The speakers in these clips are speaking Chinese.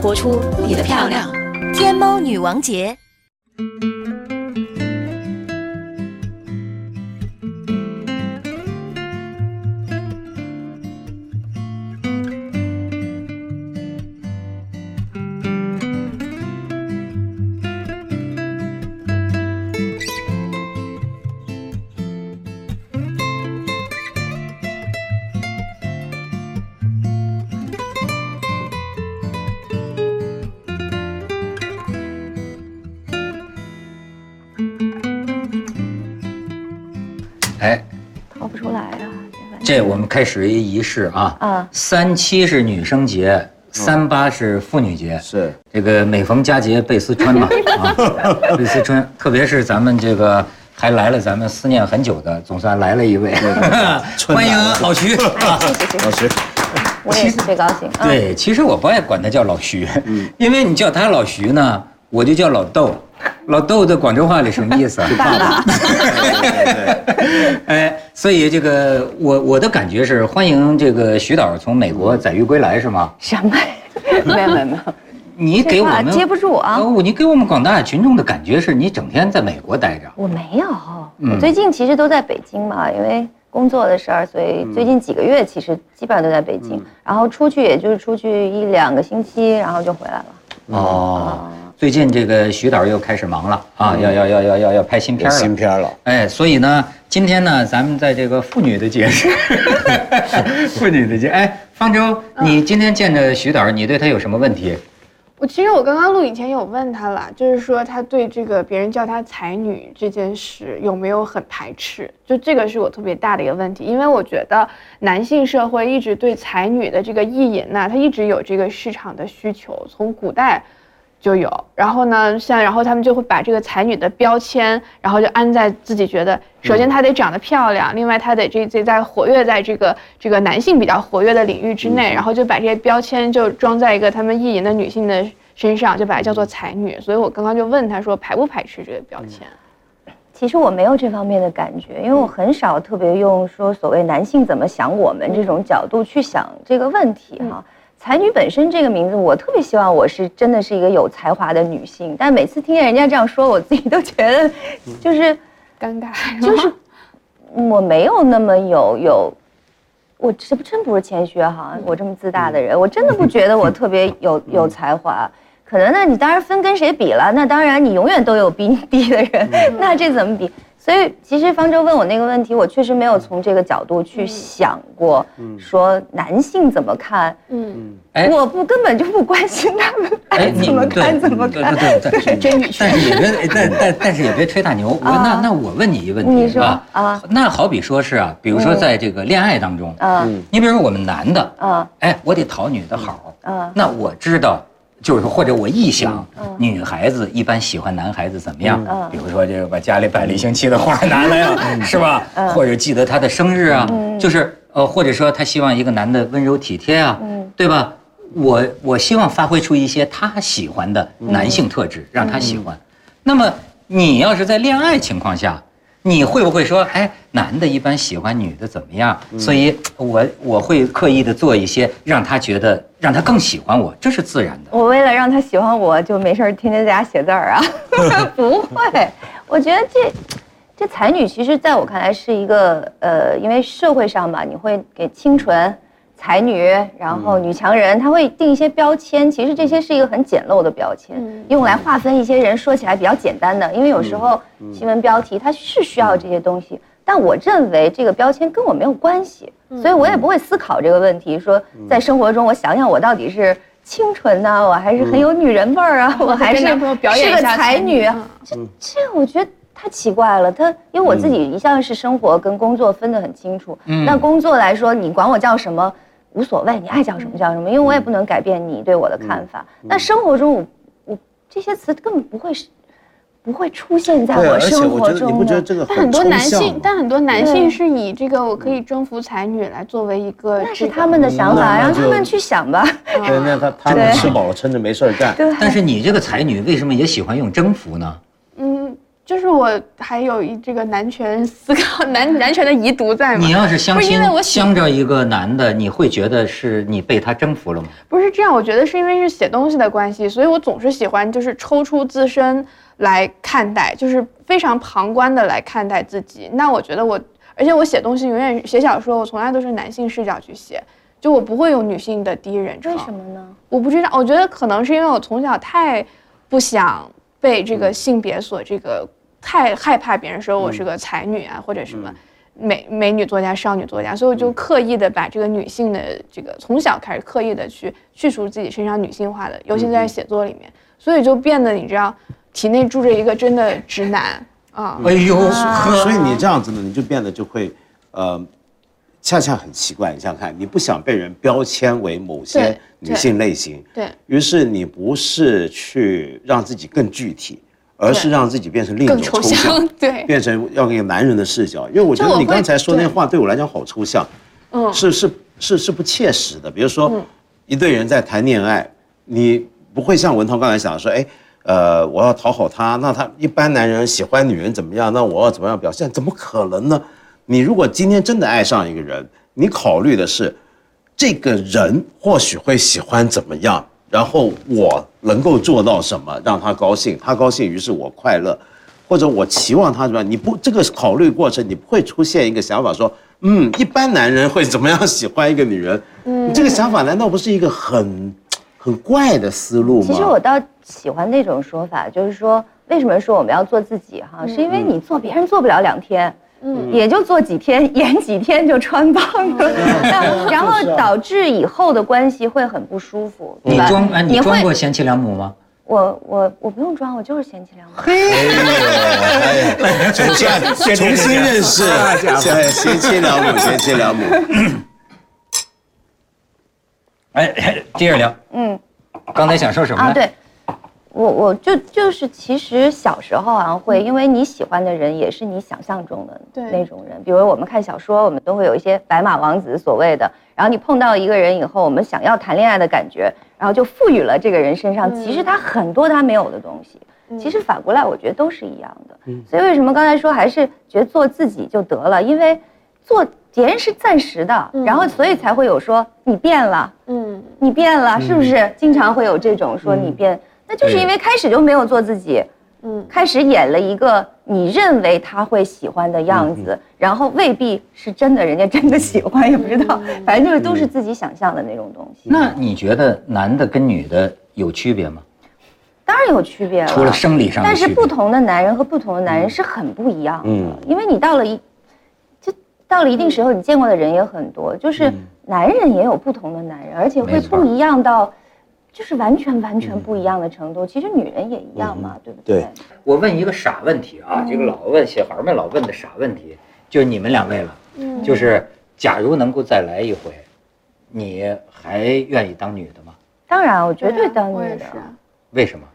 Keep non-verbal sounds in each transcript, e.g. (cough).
活出你的漂亮。天猫女王节。这我们开始一仪式啊。啊三七是女生节，三八是妇女节。是这个每逢佳节倍思春嘛 (laughs) 啊，倍思春，特别是咱们这个还来了咱们思念很久的，总算来了一位，(laughs) 欢迎老徐。啊谢谢谢谢，老徐，我也是最高兴。啊，对，其实我不爱管他叫老徐，因为你叫他老徐呢，我就叫老豆。老豆在广州话里什么意思啊？(laughs) 爸爸，哎，所以这个我我的感觉是欢迎这个徐导从美国载誉归来是吗？什么？(laughs) 没有没有没有，你给我们接不住啊哦，你给我们广大群众的感觉是你整天在美国待着。我没有。嗯我最近其实都在北京嘛，因为工作的事儿，所以最近几个月其实基本上都在北京。然后出去也就是出去一两个星期，然后就回来了。哦，最近这个徐导又开始忙了啊，要要要要要要拍新片有了。新片了，哎，所以呢，今天呢，咱们在这个妇女的节日，(laughs) 妇女的节，哎，方舟，你今天见着徐导，你对他有什么问题？我其实我刚刚录影前有问他了，就是说他对这个别人叫他才女这件事有没有很排斥？就这个是我特别大的一个问题，因为我觉得男性社会一直对才女的这个意淫呐，它一直有这个市场的需求，从古代就有。然后呢，像然后他们就会把这个才女的标签，然后就安在自己觉得，首先她得长得漂亮，另外她得这这在活跃在这个这个男性比较活跃的领域之内，然后就把这些标签就装在一个他们意淫的女性的身上，就把它叫做才女。所以我刚刚就问他说排不排斥这个标签？其实我没有这方面的感觉，因为我很少特别用说所谓男性怎么想我们这种角度去想这个问题哈。才女本身这个名字，我特别希望我是真的是一个有才华的女性，但每次听见人家这样说，我自己都觉得就是尴尬，就是我没有那么有有，我这不真不是谦虚哈，我这么自大的人，我真的不觉得我特别有有才华。可能那，你当然分跟谁比了，那当然你永远都有比 (laughs) 你低的人，那这怎么比？所以其实方舟问我那个问题，我确实没有从这个角度去想过，说男性怎么看，嗯，哎我不根本就不关心他们爱 (laughs) 怎么看怎么看。对对对，真女但是也别，但但但是也别吹大牛。那那我问你一个问题，你说啊啊。那好比说是啊，比如说在这个恋爱当中，嗯你比如说我们男的，嗯哎，我得讨女的好，嗯。那我知道。就是说，或者我臆想，女孩子一般喜欢男孩子怎么样？嗯。比如说，这个把家里摆了一星期的花拿来啊，是吧？或者记得他的生日啊，就是呃，或者说他希望一个男的温柔体贴啊，对吧？我我希望发挥出一些他喜欢的男性特质，让他喜欢。那么你要是在恋爱情况下，你会不会说，哎，男的一般喜欢女的怎么样？所以我我会刻意的做一些让他觉得让他更喜欢我，这是自然的。我为了让他喜欢我，就没事儿天天在家写字儿啊？(laughs) 不会，我觉得这这才女其实在我看来是一个呃，因为社会上嘛，你会给清纯、才女，然后女强人，他会定一些标签。其实这些是一个很简陋的标签，用来划分一些人，说起来比较简单的。因为有时候新闻标题它是需要这些东西。但我认为这个标签跟我没有关系，所以我也不会思考这个问题。说在生活中，我想想我到底是清纯呢、我还是很有女人味儿啊，(laughs) 我还是是个才才女啊女。这这我觉得太奇怪了。他因为我自己一向是生活跟工作分得很清楚。嗯那工作来说，你管我叫什么无所谓，你爱叫什么叫什么，因为我也不能改变你对我的看法。那生活中我我这些词根本不会是不会出现在对，而且我生我觉得你活中的。不觉得这个但很多男性但很多男性是以这个我可以征服才女来作为一个那这个是他们的想法，让他们去想吧。对，那他他们吃饱了撑着没事儿干，对，但是你这个才女为什么也喜欢用征服呢？嗯，就是我还有一这个男权思考，(laughs) 男男权的遗毒在吗。你要是相不是亲因为我喜相着一个男的，你会觉得是你被他征服了吗？不是这样，我觉得是因为是写东西的关系，所以我总是喜欢就是抽出自身来看待，就是非常旁观的来看待自己。那我觉得我，而且我写东西永远写小说，我从来都是男性视角去写，就我不会用女性的第一人称。为什么呢？我不知道，我觉得可能是因为我从小太不想被这个性别所这个太害怕别人说我是个才女啊，或者什么美美女作家、少女作家，所以我就刻意的把这个女性的这个从小开始刻意的去去除自己身上女性化的，尤其在写作里面，所以就变得你知道体内住着一个真的直男啊。哎呦呵，(laughs) 所以你这样子呢，你就变得就会，呃，恰恰很奇怪。你想想看，你不想被人标签为某些女性类型，对，于是你不是去让自己更具体，而是让自己变成另一种更抽抽象象，，对，(laughs) 变成要一个男人的视角。因为我觉得你刚才说那对话对我来讲好抽象，嗯，是是是是不切实的。比如说，一对人在谈恋爱，你不会像文涛刚才讲说，哎，呃，我要讨好他，那他一般男人喜欢女人怎么样？那我要怎么样表现？怎么可能呢？你如果今天真的爱上一个人，你考虑的是这个人或许会喜欢怎么样，然后我能够做到什么让他高兴，他高兴，于是我快乐。或者我期望他怎么样，你不这个考虑过程，你不会出现一个想法说，嗯，一般男人会怎么样喜欢一个女人？嗯，这个想法难道不是一个很很怪的思路吗？其实我倒喜欢那种说法，就是说，为什么说我们要做自己哈？是因为你做别人做不了两天。嗯，也就做几天，演几天就穿帮了，(laughs) 那然后导致以后的关系会很不舒服，对吧？你装哎，你装会过贤妻良母吗？我我我不用装，我就是贤妻良母。哎重新重新认识，对，贤妻良母，贤妻良母。哎，接着聊。嗯刚才想说什么？对，我我就就是其实小时候好像会，因为你喜欢的人也是你想象中的那种人，比如我们看小说，我们都会有一些白马王子所谓的，然后你碰到一个人以后，我们想要谈恋爱的感觉，然后就赋予了这个人身上，其实他很多他没有的东西。其实反过来，我觉得都是一样的。所以为什么刚才说还是觉得做自己就得了？因为做别人是暂时的，然后所以才会有说你变了，嗯，你变了，是不是？经常会有这种说你变，那就是因为开始就没有做自己，嗯，开始演了一个你认为他会喜欢的样子，然后未必是真的，人家真的喜欢也不知道，反正就是都是自己想象的那种东西。那你觉得男的跟女的有区别吗？当然有区别了，除了生理上但是不同的男人和不同的男人是很不一样的，嗯。因为你到了一，就到了一定时候，你见过的人也很多，就是男人也有不同的男人，而且会不一样到，就是完全完全不一样的程度。其实女人也一样嘛，对不对？对我问一个傻问题啊，这个老问小孩们老问的傻问题，就是你们两位了，就是假如能够再来一回，你还愿意当女的吗？当然，我绝对啊当女的。为什么？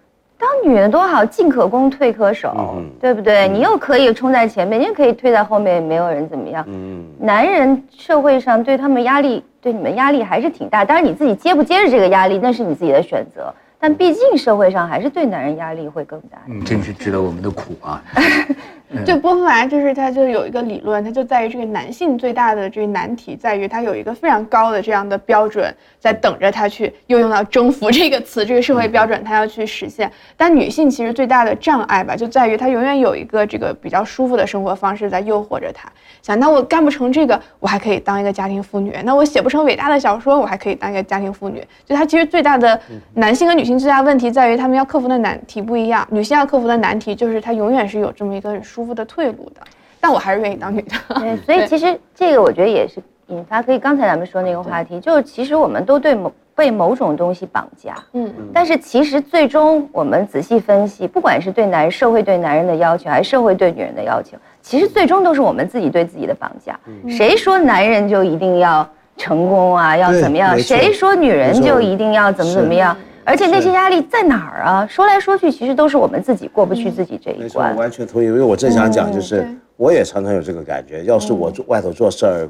当女的多好，进可攻，退可守，嗯对不对？你又可以冲在前面，你又可以退在后面，也没有人怎么样。嗯，男人社会上对他们压力，对你们压力还是挺大。当然你自己接不接着这个压力，那是你自己的选择。但毕竟社会上还是对男人压力会更大。你真是知道我们的苦啊！(laughs) 就波伏娃就是他就有一个理论，它就在于这个男性最大的这个难题在于他有一个非常高的这样的标准在等着他去又用到征服这个词，这个社会标准他要去实现。但女性其实最大的障碍吧，就在于她永远有一个这个比较舒服的生活方式在诱惑着她。想，那我干不成这个，我还可以当一个家庭妇女；那我写不成伟大的小说，我还可以当一个家庭妇女。就她其实最大的男性和女性最大问题在于他们要克服的难题不一样。女性要克服的难题就是她永远是有这么一个很舒服的退路的。但我还是愿意当女的。对，所以其实这个我觉得也是引发可以刚才咱们说那个话题，就是其实我们都对某被某种东西绑架，嗯，但是其实最终我们仔细分析，不管是对男社会对男人的要求，还是社会对女人的要求，其实最终都是我们自己对自己的绑架。谁说男人就一定要成功啊？要怎么样？谁说女人就一定要怎么怎么样？而且那些压力在哪儿啊？说来说去，其实都是我们自己过不去自己这一关。完全同意，因为我正想讲，就是对我也常常有这个感觉，要是我做外头做事儿，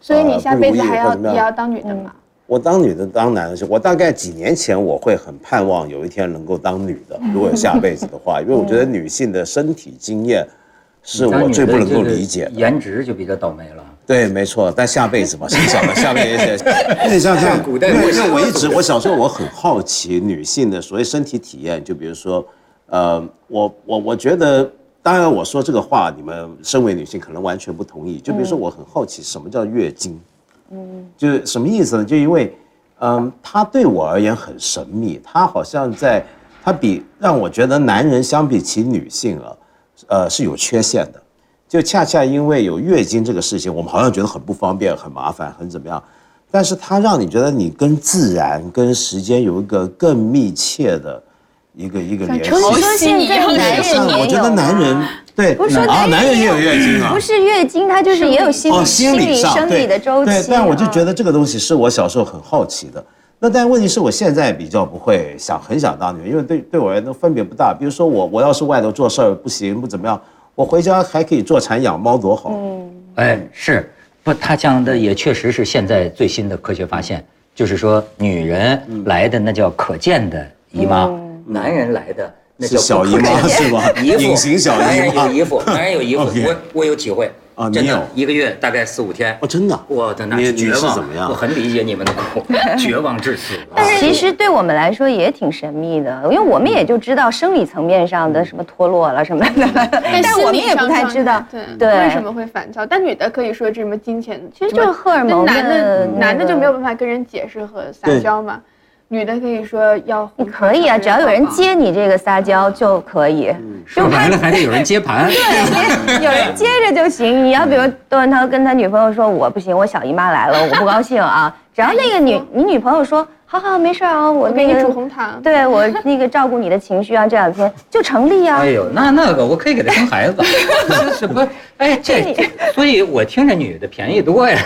所以你呃下辈子还要也要当女的吗？我当女的当男的时候，我大概几年前我会很盼望有一天能够当女的，(laughs) 如果有下辈子的话，(laughs) 因为我觉得女性的身体经验是我最不能够理解的。颜值就比较倒霉了。对，没错，但下辈子嘛，谁晓得下辈子？你想想，古代因为因为我一直我小时候我很好奇女性的所谓身体体验，就比如说，呃，我我我觉得，当然我说这个话，你们身为女性可能完全不同意。就比如说，我很好奇什么叫月经，嗯，就是什么意思呢？就因为，嗯，它对我而言很神秘，它好像在，它比让我觉得男人相比起女性啊，呃，是有缺陷的。就恰恰因为有月经这个事情，我们好像觉得很不方便、很麻烦、很怎么样，但是它让你觉得你跟自然、跟时间有一个更密切的一个一个联系。你说现在男人我觉得男人对不是说啊，男男人也有月经啊不。是月经，它就是也有心哦，理、心理上生理的周期但我就觉得这个东西是我小时候很好奇的。那但问题是我现在比较不会想很想当女人，因为对对我而言都分别不大。比如说我我要是外头做事儿不行不怎么样，我回家还可以坐禅养猫多好。哎，是不？他讲的也确实是现在最新的科学发现，就是说女人来的那叫可见的姨妈，男人来的那叫小姨妈是吧？(laughs) 姨父，隐形小男姨妈人有姨父，男人有姨父，(laughs) 我我有体会啊真的一个月大概四五天哦，真的。我的那绝望，是怎么样我很理解你们的苦，(laughs) 绝望至死。但是其实对我们来说也挺神秘的，因为我们也就知道生理层面上的什么脱落了什么的，(laughs) 但是我们也不太知道，对对为什么会烦躁？但女的可以说这什么金钱，其实就是荷尔蒙男的男的就没有办法跟人解释和撒娇嘛，女的可以说要你可以啊，只要有人接你这个撒娇就可以，说白了还得有人接盘。对，(laughs) 有人接着就行。你要比如窦文涛跟他女朋友说我不行，我小姨妈来了，我不高兴啊，只要那个女 (laughs) 你女朋友说好好没事啊，我我给你那个煮红糖。对我那个照顾你的情绪啊，这两天就成立啊哎。呦，那那个我可以给他生孩子，这 (laughs) 是不？哎，这这，所以我听着女的便宜多呀。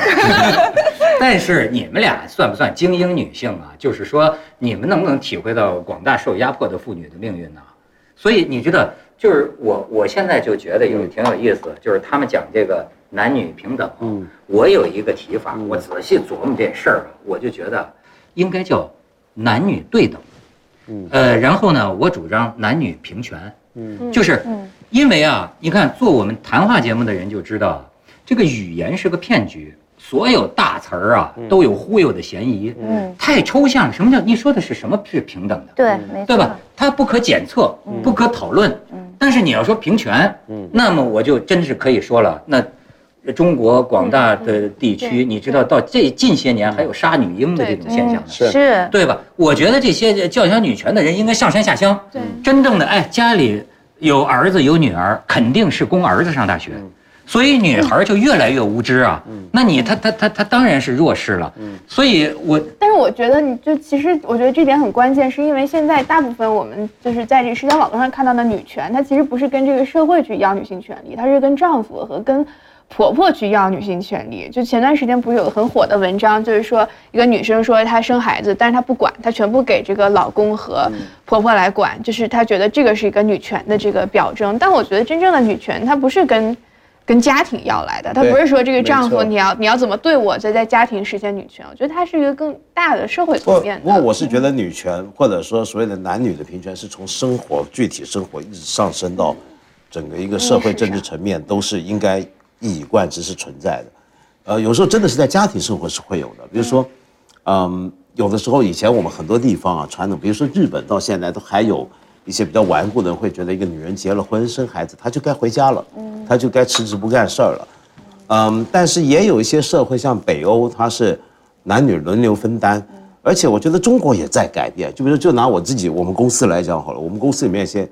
(laughs) 但是你们俩算不算精英女性啊？就是说，你们能不能体会到广大受压迫的妇女的命运呢？所以你知道，就是我我现在就觉得有挺有意思，就是他们讲这个男女平等，嗯我有一个提法，我仔细琢磨这事儿啊，我就觉得应该叫男女对等。嗯呃，然后呢，我主张男女平权。嗯就是因为啊，你看做我们谈话节目的人就知道，这个语言是个骗局，所有大词儿啊都有忽悠的嫌疑。嗯，太抽象了，什么叫你说的是什么是平等的？对，没错，对吧？它不可检测，不可讨论。嗯但是你要说平权，嗯那么我就真是可以说了，那中国广大的地区，你知道到这近些年还有杀女婴的这种现象呢。是。是，对吧？我觉得这些叫嚣女权的人应该上山下乡，对。真正的哎，家里有儿子有女儿，肯定是供儿子上大学，所以女孩就越来越无知啊。那你她她她她当然是弱势了。所以我但是我觉得，你就其实我觉得这点很关键，是因为现在大部分我们就是在这个社交网络上看到的女权，它其实不是跟这个社会去要女性权利，它是跟丈夫和跟婆婆去要女性权利。就前段时间不是有个很火的文章，就是说一个女生说她生孩子，但是她不管，她全部给这个老公和婆婆来管，就是她觉得这个是一个女权的这个表征。但我觉得真正的女权，它不是跟跟家庭要来的，它不是说这个丈夫你要你要怎么对我，再在家庭实现女权。我觉得它是一个更大的社会层面的。不过我是觉得女权或者说所谓的男女的平权，是从生活具体生活一直上升到整个一个社会政治层面，都是应该一以贯之是存在的。呃，有时候真的是在家庭生活是会有的，比如说，嗯，有的时候以前我们很多地方啊，传统，比如说日本到现在都还有一些比较顽固的人会觉得一个女人结了婚生孩子，她就该回家了，她就该辞职不干事儿了。嗯，但是也有一些社会，像北欧，它是男女轮流分担，而且我觉得中国也在改变。就比如，就拿我自己我们公司来讲好了，我们公司里面一些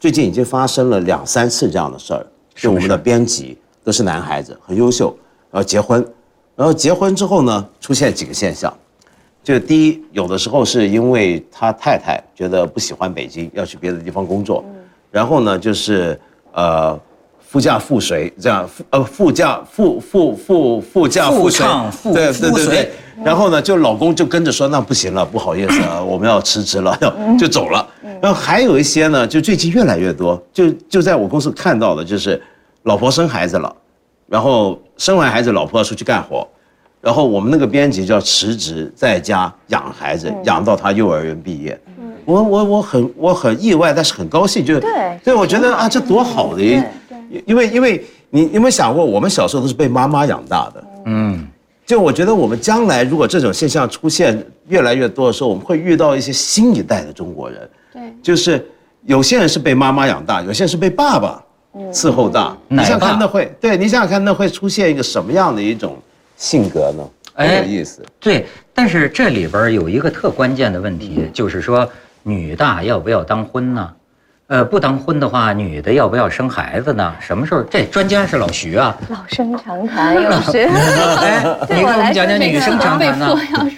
最近已经发生了两三次这样的事儿，就我们的编辑都是男孩子，很优秀，然后结婚，然后结婚之后呢，出现几个现象，就第一，有的时候是因为他太太觉得不喜欢北京，要去别的地方工作，然后呢，就是呃。夫嫁妇随，这样夫呃夫嫁妇妇妇妇嫁妇随妇唱，妇对对对对。然后呢，就老公就跟着说，那不行了，不好意思啊，我们要辞职了，要就走了。然后还有一些呢，就最近越来越多，就就在我公司看到的，就是老婆生孩子了，然后生完孩子，老婆要出去干活，然后我们那个编辑叫辞职在家养孩子，养到他幼儿园毕业。我我我很我很意外，但是很高兴，就是对。对，我觉得啊，这多好的一，因为因为你有没有想过，我们小时候都是被妈妈养大的，嗯，就我觉得我们将来如果这种现象出现越来越多的时候，我们会遇到一些新一代的中国人，对，就是有些人是被妈妈养大，有些人是被爸爸伺候大。你想想看，那会对你想想看，那会出现一个什么样的一种性格呢？很有意思。对，但是这里边有一个特关键的问题，就是说女大要不要当婚呢？呃，不当婚的话，女的要不要生孩子呢？什么时候？这专家是老徐啊。老生常谈，又是。(laughs) 哎，你给我们讲讲女生常谈呢？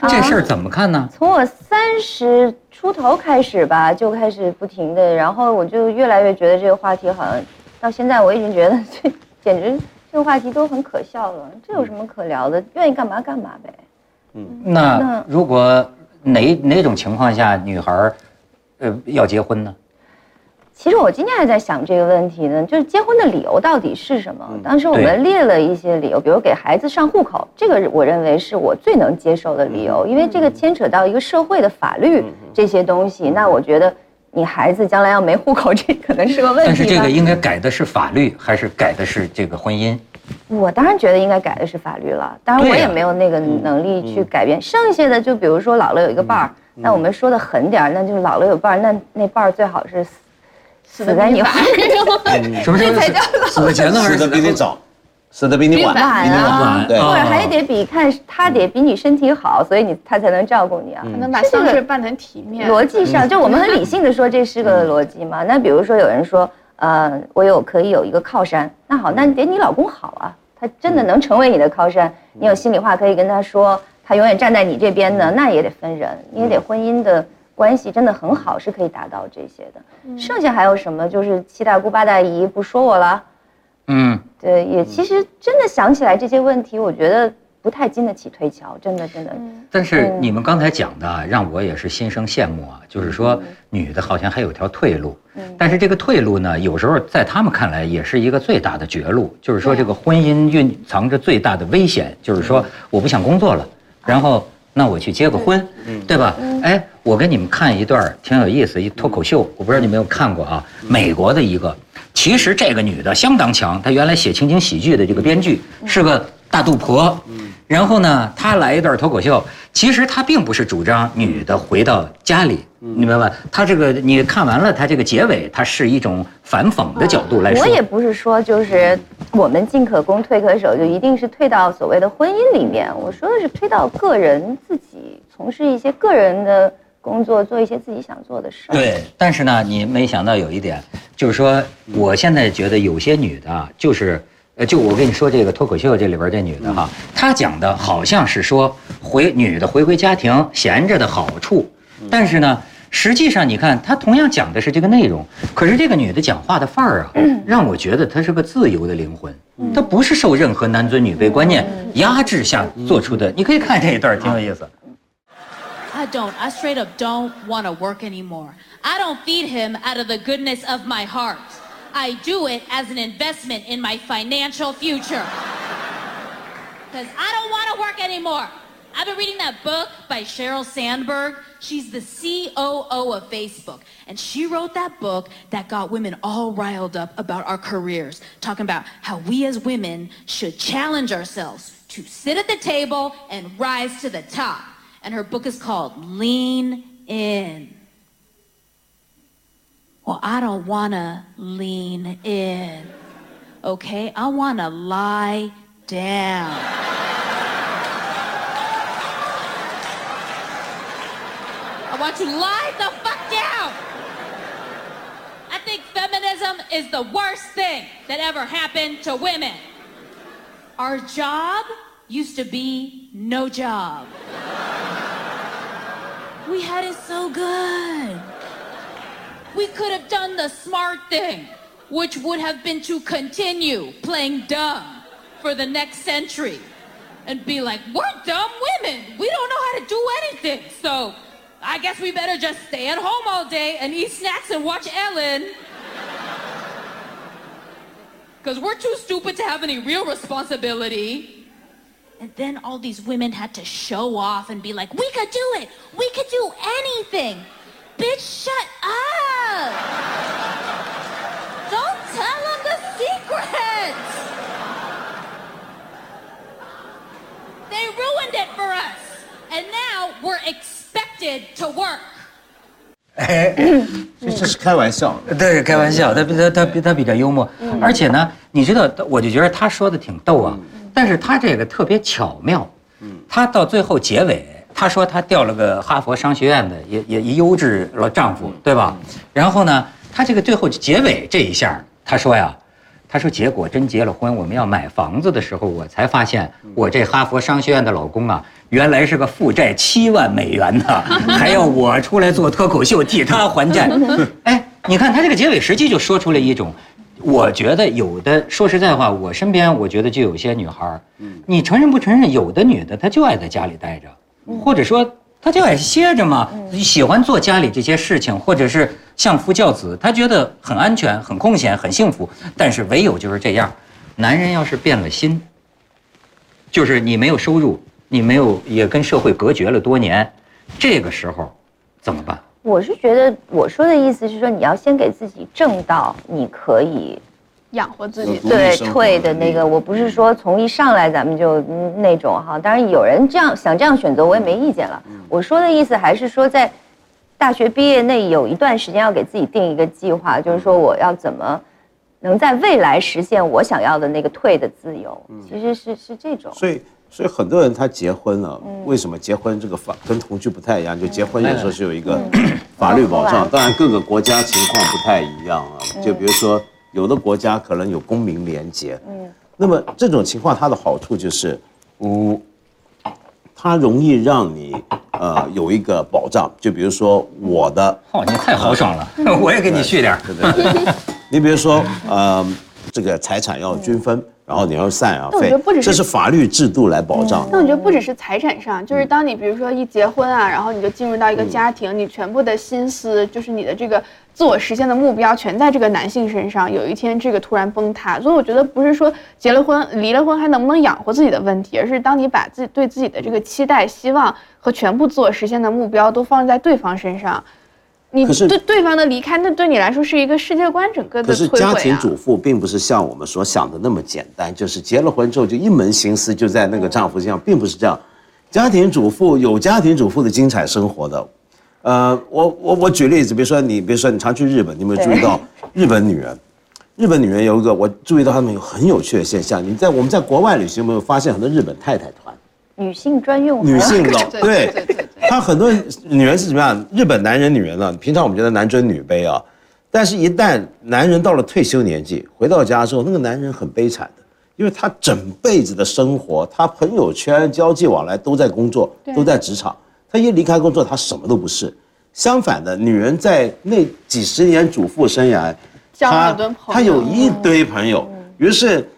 这事儿怎么看呢？从我三十出头开始吧，就开始不停的，然后我就越来越觉得这个话题好像到现在，我已经觉得 (laughs) 这简直这个话题都很可笑了。这有什么可聊的？愿意干嘛干嘛呗。嗯，那如果哪哪种情况下女孩儿，呃，要结婚呢？其实我今天还在想这个问题呢，就是结婚的理由到底是什么？当时我们列了一些理由，比如给孩子上户口，这个我认为是我最能接受的理由，因为这个牵扯到一个社会的法律这些东西。那我觉得你孩子将来要没户口，(laughs) 这可能是个问题。但是这个应该改的是法律，还是改的是这个婚姻？我当然觉得应该改的是法律了，当然我也没有那个能力去改变。剩下的就比如说老了有一个伴儿，那我们说的狠点儿，那就是老了有伴儿，那那伴儿最好是。死在你怀里，(laughs) 什么时候死前呢？死的比你早，死的比你晚，比你晚，对，或者还得比看他得比你身体好，所以你他才能照顾你啊，才能把丧事办成体面。逻辑上，就我们很理性的说，这是个逻辑嘛。那比如说有人说，呃，我有可以有一个靠山，那好，那得你老公好啊，他真的能成为你的靠山，你有心里话可以跟他说，他永远站在你这边的，那也得分人，你也得婚姻的。关系真的很好，是可以达到这些的。剩下还有什么？就是七大姑八大姨不说我了。嗯，对，也其实真的想起来这些问题，我觉得不太经得起推敲，真的真的。但是你们刚才讲的，让我也是心生羡慕啊。就是说，女的好像还有条退路，但是这个退路呢，有时候在他们看来也是一个最大的绝路。就是说，这个婚姻蕴藏着最大的危险。就是说，我不想工作了，然后。那我去结个婚，对吧？哎，我给你们看一段挺有意思一脱口秀，我不知道你们有看过啊？美国的一个，其实这个女的相当强，她原来写情景喜剧的这个编剧是个大肚婆。然后呢，她来一段脱口秀，其实她并不是主张女的回到家里，你明白吧？她这个你看完了，她这个结尾，她是一种反讽的角度来说。我也不是说就是我们进可攻退可守，就一定是退到所谓的婚姻里面。我说的是退到个人自己从事一些个人的工作，做一些自己想做的事。对，但是呢，你没想到有一点，就是说，我现在觉得有些女的，就是。呃，就我跟你说这个脱口秀这里边这女的哈，她讲的好像是说回女的回归家庭闲着的好处，但是呢，实际上你看她同样讲的是这个内容，可是这个女的讲话的范儿啊，(clears throat) 让我觉得她是个自由的灵魂，她不是受任何男尊女卑观念压制下做出的。你可以看这一段，挺有意思。I don't. I straight up don't want to work anymore. I don't feed him out of the goodness of my heart. I do it as an investment in my financial future. Because I don't want to work anymore. I've been reading that book by Sheryl Sandberg. She's the COO of Facebook. And she wrote that book that got women all riled up about our careers, talking about how we as women should challenge ourselves to sit at the table and rise to the top. And her book is called Lean In. Well, I don't want to lean in. Okay? I want to lie down. I want to lie the fuck down. I think feminism is the worst thing that ever happened to women. Our job used to be no job. We had it so good we could have done the smart thing, which would have been to continue playing dumb for the next century and be like, we're dumb women. We don't know how to do anything. So I guess we better just stay at home all day and eat snacks and watch Ellen. Because we're too stupid to have any real responsibility. And then all these women had to show off and be like, we could do it. We could do anything. Bitch, shut up. Don't tell them the secrets. They ruined it for us. And now we're expected to work. 哎，(coughs) 这是开玩笑的。对，开玩笑，他他他他比较幽默，而且呢，你知道，我就觉得他说的挺逗啊， 但是他这个特别巧妙，嗯他到最后结尾，他说他调了个哈佛商学院的也也一优质老丈夫，对吧？然后呢，他这个最后结尾这一下，他说呀。他说：“结果真结了婚，我们要买房子的时候，我才发现我这哈佛商学院的老公啊，原来是个负债七万美元的，(laughs) 还要我出来做脱口秀替他还债。(laughs) 哎，你看他这个结尾，实际就说出了一种，我觉得有的，说实在话，我身边我觉得就有些女孩儿，你承认不承认？有的女的她就爱在家里待着，或者说。”她就爱歇着嘛，喜欢做家里这些事情，或者是相夫教子，她觉得很安全、很空闲、很幸福。但是唯有就是这样，男人要是变了心，就是你没有收入，你没有也跟社会隔绝了多年，这个时候怎么办？我是觉得我说的意思是说，你要先给自己挣到你可以养活自己。对退的那个，我不是说从一上来咱们就嗯那种哈，当然有人这样想这样选择，我也没意见了。我说的意思还是说，在大学毕业那有一段时间要给自己定一个计划，就是说我要怎么能在未来实现我想要的那个退的自由，其实是是这种。所以，所以很多人他结婚了，为什么结婚这个法跟同居不太一样？就结婚有时候是有一个 (coughs) 法律保障，当然各个国家情况不太一样啊。就比如说，有的国家可能有公民连结，嗯，那么这种情况它的好处就是，嗯，它容易让你呃有一个保障。就比如说我的哦，你太豪爽了，(laughs) 我也给你续点儿。对对对，你比如说，呃，这个财产要均分，然后你要赡养费那我觉得不只，是这是法律制度来保障的。那我觉得不只是财产上，就是当你比如说一结婚啊，然后你就进入到一个家庭，你全部的心思就是你的这个自我实现的目标全在这个男性身上，有一天这个突然崩塌，所以我觉得不是说结了婚、离了婚还能不能养活自己的问题，而是当你把自己对自己的这个期待、希望和全部自我实现的目标都放在对方身上。你对对方的离开，那对你来说是一个世界观整个的摧毁啊！是家庭主妇并不是像我们所想的那么简单，就是结了婚之后就一门心思就在那个丈夫身上，并不是这样。家庭主妇有家庭主妇的精彩生活的，呃，我我我举例子，比如说你，比如说你常去日本，你有没有注意到日本女人？日本女人有一个，我注意到她们有很有趣的现象。你在我们在国外旅行，有没有发现很多日本太太团？女性专用，女性老 (laughs) 对对对对对她很多女人是怎么样？日本男人女人呢？平常我们觉得男尊女卑啊，但是一旦男人到了退休年纪，回到家之后，那个男人很悲惨的，因为他整辈子的生活，他朋友圈、交际往来都在工作，都在职场。他一离开工作，他什么都不是。相反的，女人在那几十年主妇生涯，交了她很多朋友她有一堆朋友，于是。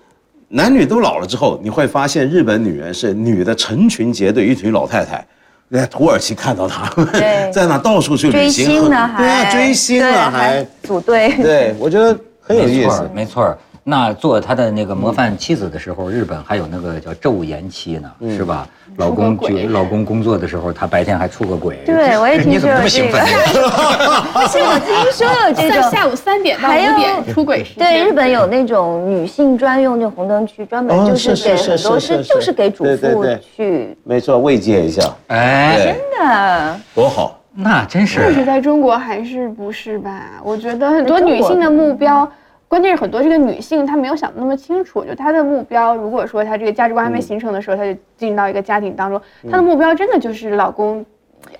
男女都老了之后，你会发现日本女人是女的成群结队，一群老太太，在土耳其看到他们 (laughs) 在那到处去旅追行，星呢还对啊，追星对了还，组队，对我觉得很有意思没错，。没错儿。那做他的那个模范妻子的时候，日本还有那个叫昼颜妻呢，嗯是吧？老公出个轨觉老公工作的时候，他白天还出个轨。对我也听你怎么说有这么兴这个？是 (laughs) 我听说有这种。在下午三点到还有五点出轨时间。对，日本有那种女性专用就红灯区，专门哦就是是是给很多是是是就是给主妇对对对去没错，慰藉一下，哎，真的。多好。那真但是是在中国还是不是吧？我觉得很多女性的目标，关键是很多这个女性她没有想的那么清楚。就她的目标，如果说她这个价值观还没形成的时候，她就进入到一个家庭当中，她的目标真的就是老公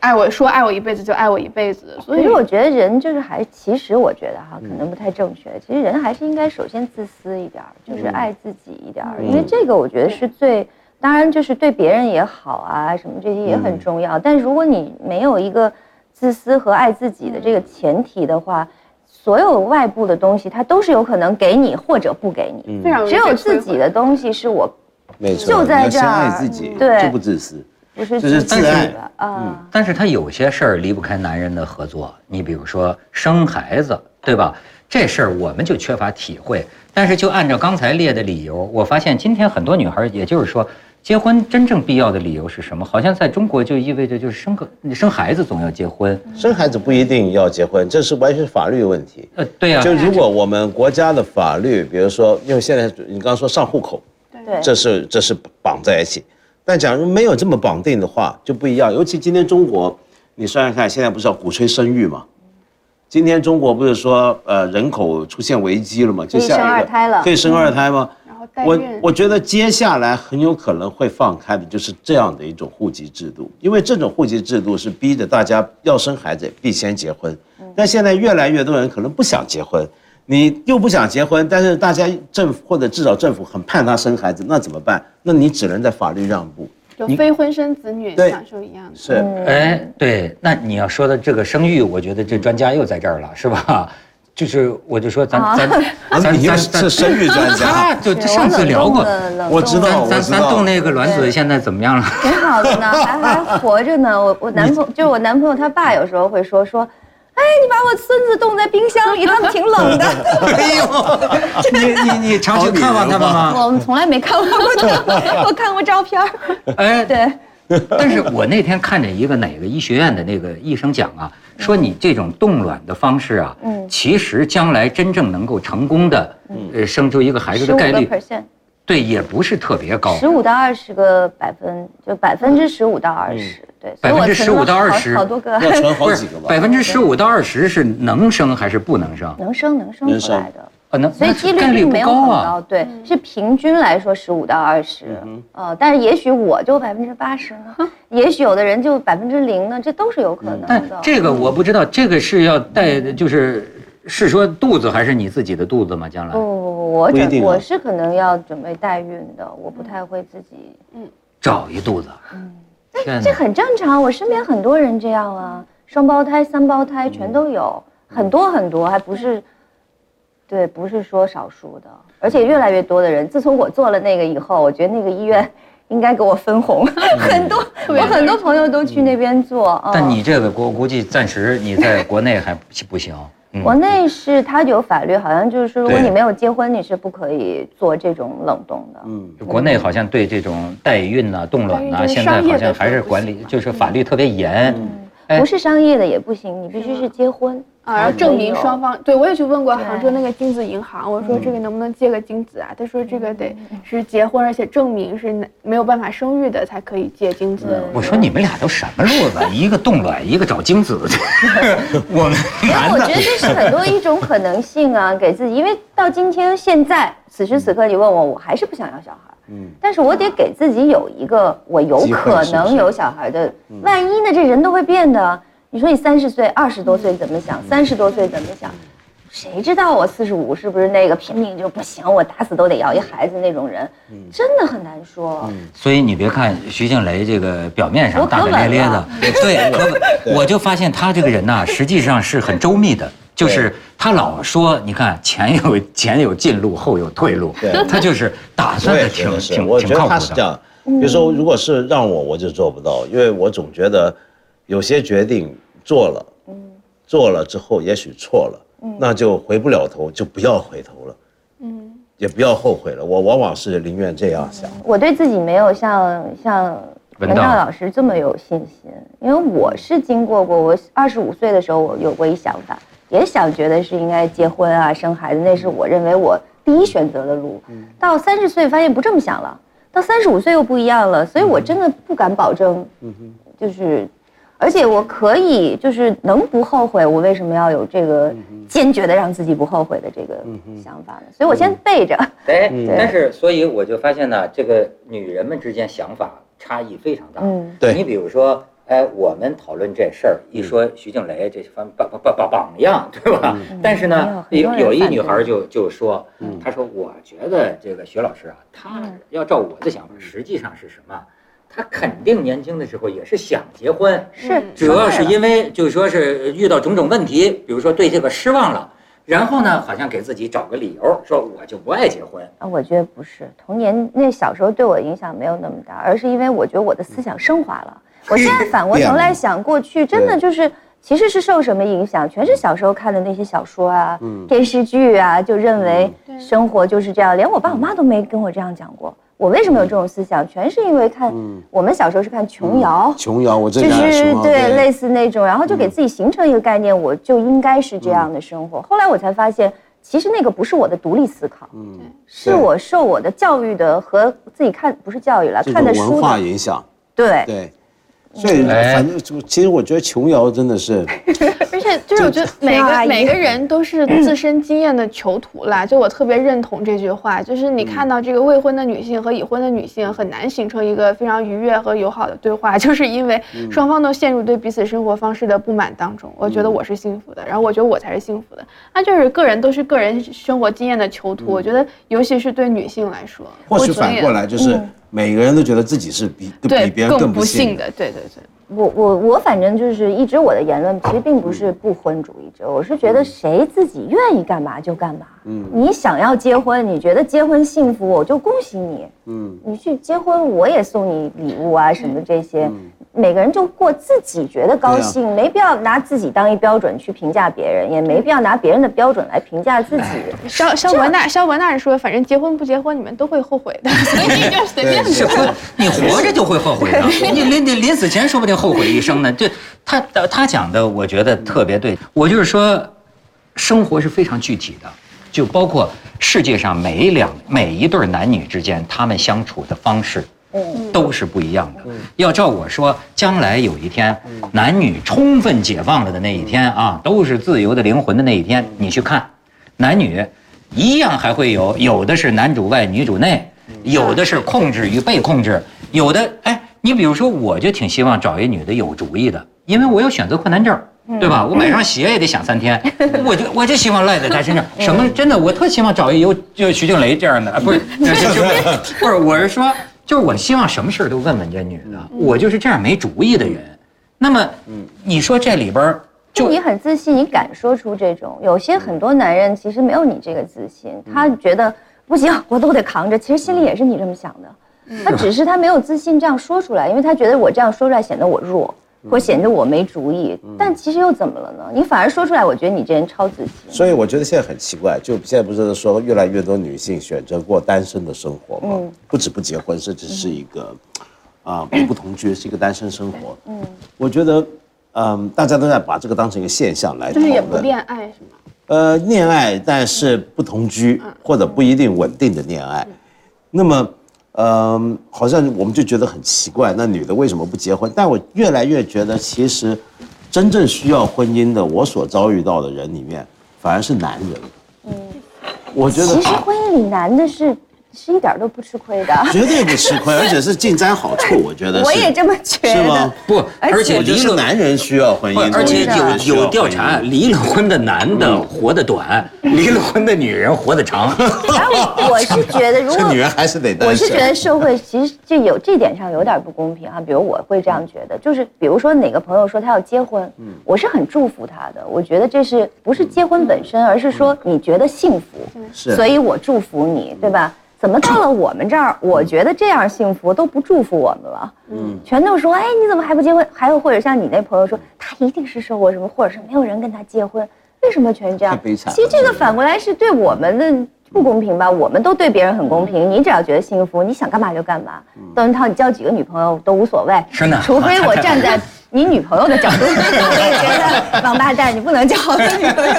爱我，说爱我一辈子就爱我一辈子。所以我觉得人就是还，其实我觉得哈，可能不太正确。其实人还是应该首先自私一点儿，就是爱自己一点儿，因为这个我觉得是最，当然就是对别人也好啊，什么这些也很重要。但如果你没有一个自私和爱自己的这个前提的话，所有外部的东西它都是有可能给你或者不给你，非常只有自己的东西是我没错，就在这儿爱自己，对就不自私。不是这是自己自爱的啊。但是他有些事儿离不开男人的合作，你比如说生孩子，对吧？这事儿我们就缺乏体会。但是就按照刚才列的理由，我发现今天很多女孩，也就是说，结婚真正必要的理由是什么？好像在中国就意味着就是生个生孩子总要结婚。生孩子不一定要结婚，这是完全是法律问题。呃，对呀、就如果我们国家的法律，比如说，因为现在你刚刚说上户口，对，这是这是绑在一起。但假如没有这么绑定的话，就不一样。尤其今天中国，你算算看，现在不是要鼓吹生育吗？今天中国不是说呃人口出现危机了吗？就可以生二胎了可以生二胎吗？我，我觉得接下来很有可能会放开的就是这样的一种户籍制度，因为这种户籍制度是逼着大家要生孩子必先结婚，但现在越来越多人可能不想结婚，你又不想结婚，但是大家政府或者至少政府很盼他生孩子，那怎么办？那你只能在法律让步。就非婚生子女享受一样的。是，哎，对，那你要说的这个生育，我觉得这专家又在这儿了，是吧？就是我就说咱咱啊，你又是生育专他家，就上次聊过，我知道咱咱咱动那个卵子现在怎么样了？挺好的呢，还 (laughs) 还活着呢。我我男朋友就是我男朋友他爸，有时候会说说，哎，你把我孙子冻在冰箱里，他们挺冷的。(laughs) 哎呦，(laughs) 你你你常去看望他们吗？我们从来没看过他，我看过照片儿。哎，对，但是我那天看见一个哪个医学院的那个医生讲啊，说你这种冻卵的方式啊，嗯其实将来真正能够成功的，呃，生出一个孩子十五个的概率，percent，对，也不是特别高。十五到二十个百分，就百分之十五到二十。对，所以我存了15%到好20%好多个，要存好几个吧？百分之十五到二十是能生还是不？能生能生能生出来的。所以几率没有很高。对，是平均来说十五到二十，呃，但是也许我就百分之八十呢，也许有的人就百分之零呢，这都是有可能但的。这个我不知道，这个是要带，就是是说肚子还是你自己的肚子吗？将来不不不，我准我是可能要准备代孕的，我不太会自己。找一肚子。天哪！这很正常，我身边很多人这样啊，双胞胎、三胞胎全都有，很多很多，还不是，对，不是说少数的，而且越来越多的人。自从我做了那个以后，我觉得那个医院 (laughs) 应该给我分红，很多 (laughs) 我很多朋友都去那边做。嗯但你这个我估计暂时你在国内还不不行。嗯国内是它有法律，好像就是说，如果你没有结婚，你是不可以做这种冷冻的。嗯，国内好像对这种代孕呐、冻卵呐、代孕就是现在好像还是管理，就是法律特别严。哎不是商业的也不行，你必须是结婚啊，然后证明双方。对我也去问过杭州那个精子银行，我说这个能不能借个精子啊？他说这个得是结婚，而且证明是没有办法生育的才可以借精子。我说你们俩都什么路子？一个冻卵，一个找精子，(laughs) 我们男的我觉得这是很多一种可能性啊，给自己。因为到今天现在此时此刻，你问我，我还是不想要小孩。嗯，但是我得给自己有一个我有可能有小孩的，万一呢？这人都会变的。你说你三十岁、二十多岁怎么想？三十多岁怎么想？谁知道我四十五是不是那个拼命就不行，我打死都得要一孩子那种人？真的很难说。所以你别看徐静蕾这个表面上大大咧咧的，对，可 (laughs) 我就发现她这个人呐，实际上是很周密的。就是她老说，你看前有前有进路，后有退路对，她就是打算的挺挺我觉得挺靠谱的。他是这样。比如说，如果是让我，我就做不到，因为我总觉得有些决定做了，嗯做了之后也许错了，嗯那就回不了头，就不要回头了，嗯，也不要后悔了。我往往是宁愿这样想。我对自己没有像像文道文道老师这么有信心，因为我是经过过，我二十五岁的时候，我有过一想法，也想觉得是应该结婚啊、生孩子，那是我认为我第一选择的路。到三十岁发现不这么想了，到三十五岁又不一样了，所以我真的不敢保证，就是。而且我可以，就是能不后悔，我为什么要有这个坚决的让自己不后悔的这个想法呢？所以我先背着。哎，嗯但是所以我就发现呢，这个女人们之间想法差异非常大。嗯对你比如说，哎，我们讨论这事儿，一说徐静蕾这方榜榜榜榜样，对吧？但是呢，有有一女孩就就说，她说我觉得这个徐老师啊，她要照我的想法，实际上是什么？他肯定年轻的时候也是想结婚，是，主要是因为就是说是遇到种种问题，比如说对这个失望了，然后呢，好像给自己找个理由，说我就不爱结婚。啊，我觉得不是，童年那小时候对我影响没有那么大，而是因为我觉得我的思想升华了。我现在反过头来想，过去真的就是其实是受什么影响，全是小时候看的那些小说啊、电视剧啊，就认为生活就是这样，连我爸我妈都没跟我这样讲过。我为什么有这种思想？全是因为看我们小时候是看琼瑶，琼瑶，我这就是对类似那种，然后就给自己形成一个概念，我就应该是这样的生活。后来我才发现，其实那个不是我的独立思考，嗯，是我受我的教育的和自己看不是教育了，看的书种文化的，影响，对。对。所以哎。反正就其实我觉得琼瑶真的是，(laughs) 而且就是我觉得每个每个人都是自身经验的囚徒啦，就我特别认同这句话，就是你看到这个未婚的女性和已婚的女性很难形成一个非常愉悦和友好的对话，(laughs) 就是因为双方都陷入对彼此生活方式的不满当中。我觉得我是幸福的，然后我觉得我才是幸福的，那就是个人都是个人生活经验的囚徒。我觉得尤其是对女性来说，或许反过来就是每个人都觉得自己是比比对别人更不幸的，对对对。我我我反正就是一直我的言论其实并不是不婚主义者，我是觉得谁自己愿意干嘛就干嘛。嗯，你想要结婚，你觉得结婚幸福，我就恭喜你。嗯，你去结婚，我也送你礼物啊什么这些。每个人就过自己觉得高兴，没必要拿自己当一标准去评价别人，也没必要拿别人的标准来评价自己。肖肖文娜，肖文娜说，反正结婚不结婚，你们都会后悔的，所以你就随便对 (laughs) 说。你活着就会后悔的。(laughs) 你临临临死前说不定后悔一生呢。这他他讲的，我觉得特别对。我就是说，生活是非常具体的，就包括世界上每一两每一对男女之间，他们相处的方式。都是不一样的。要照我说，将来有一天，男女充分解放了的那一天啊，都是自由的灵魂的那一天，你去看，男女一样还会有，有的是男主外女主内，有的是控制与被控制，有的哎，你比如说，我就挺希望找一女的有主意的，因为我有选择困难症。对吧？我买双鞋也得想三天，我就我就希望赖在他身上。什么真的，我特希望找一有就徐静蕾这样的，啊不是，(laughs) 不是，我是说，就是我希望什么事儿都问问这女的，我就是这样没主意的人。那么，你说这里边就就你很自信，你敢说出这种。有些很多男人其实没有你这个自信，他觉得不行，我都得扛着。其实心里也是你这么想的，他只是他没有自信这样说出来，因为他觉得我这样说出来显得我弱，或显得我没主意。但其实又怎么了呢？你反而说出来，我觉得你这人超自信。所以我觉得现在很奇怪，就现在不是说越来越多女性选择过单身的生活吗？不止不结婚，甚至是一个啊、不同居，是一个单身生活。嗯，我觉得，嗯，大家都在把这个当成一个现象来讨就是也不论。恋爱是吗？呃，恋爱，但是不同居或者不一定稳定的恋爱，那么，嗯、好像我们就觉得很奇怪，那女的为什么不结婚？但我越来越觉得，其实真正需要婚姻的，我所遭遇到的人里面，反而是男人。嗯，我觉得其实婚姻里男的是是一点都不吃亏的。绝对不吃亏，而且是尽沾好处。我觉得是我也这么觉得是吗。不，而且而且我觉得是离了男人需要婚姻，而且有有调查，离了婚的男的活得短，离了婚的女人活得长。然后 (laughs) 我是觉得，如果这女人还是得单身。我是觉得社会其实就有这点上有点不公平啊。比如我会这样觉得，就是比如说哪个朋友说他要结婚，我是很祝福他的。我觉得这是不是结婚本身，而是说你觉得幸福，是所以我祝福你，对吧？怎么到了我们这儿，我觉得这样幸福都不祝福我们了，嗯，全都说，哎，你怎么还不结婚？还有或者像你那朋友说，他一定是受过什么，或者是没有人跟他结婚，为什么全这样？其实这个反过来是对我们的不公平吧？我们都对别人很公平，你只要觉得幸福，你想干嘛就干嘛。窦文涛，你交几个女朋友都无所谓，是的除非我站在你女朋友的角度，(laughs) 我也觉得王八蛋，你不能叫我的女朋友。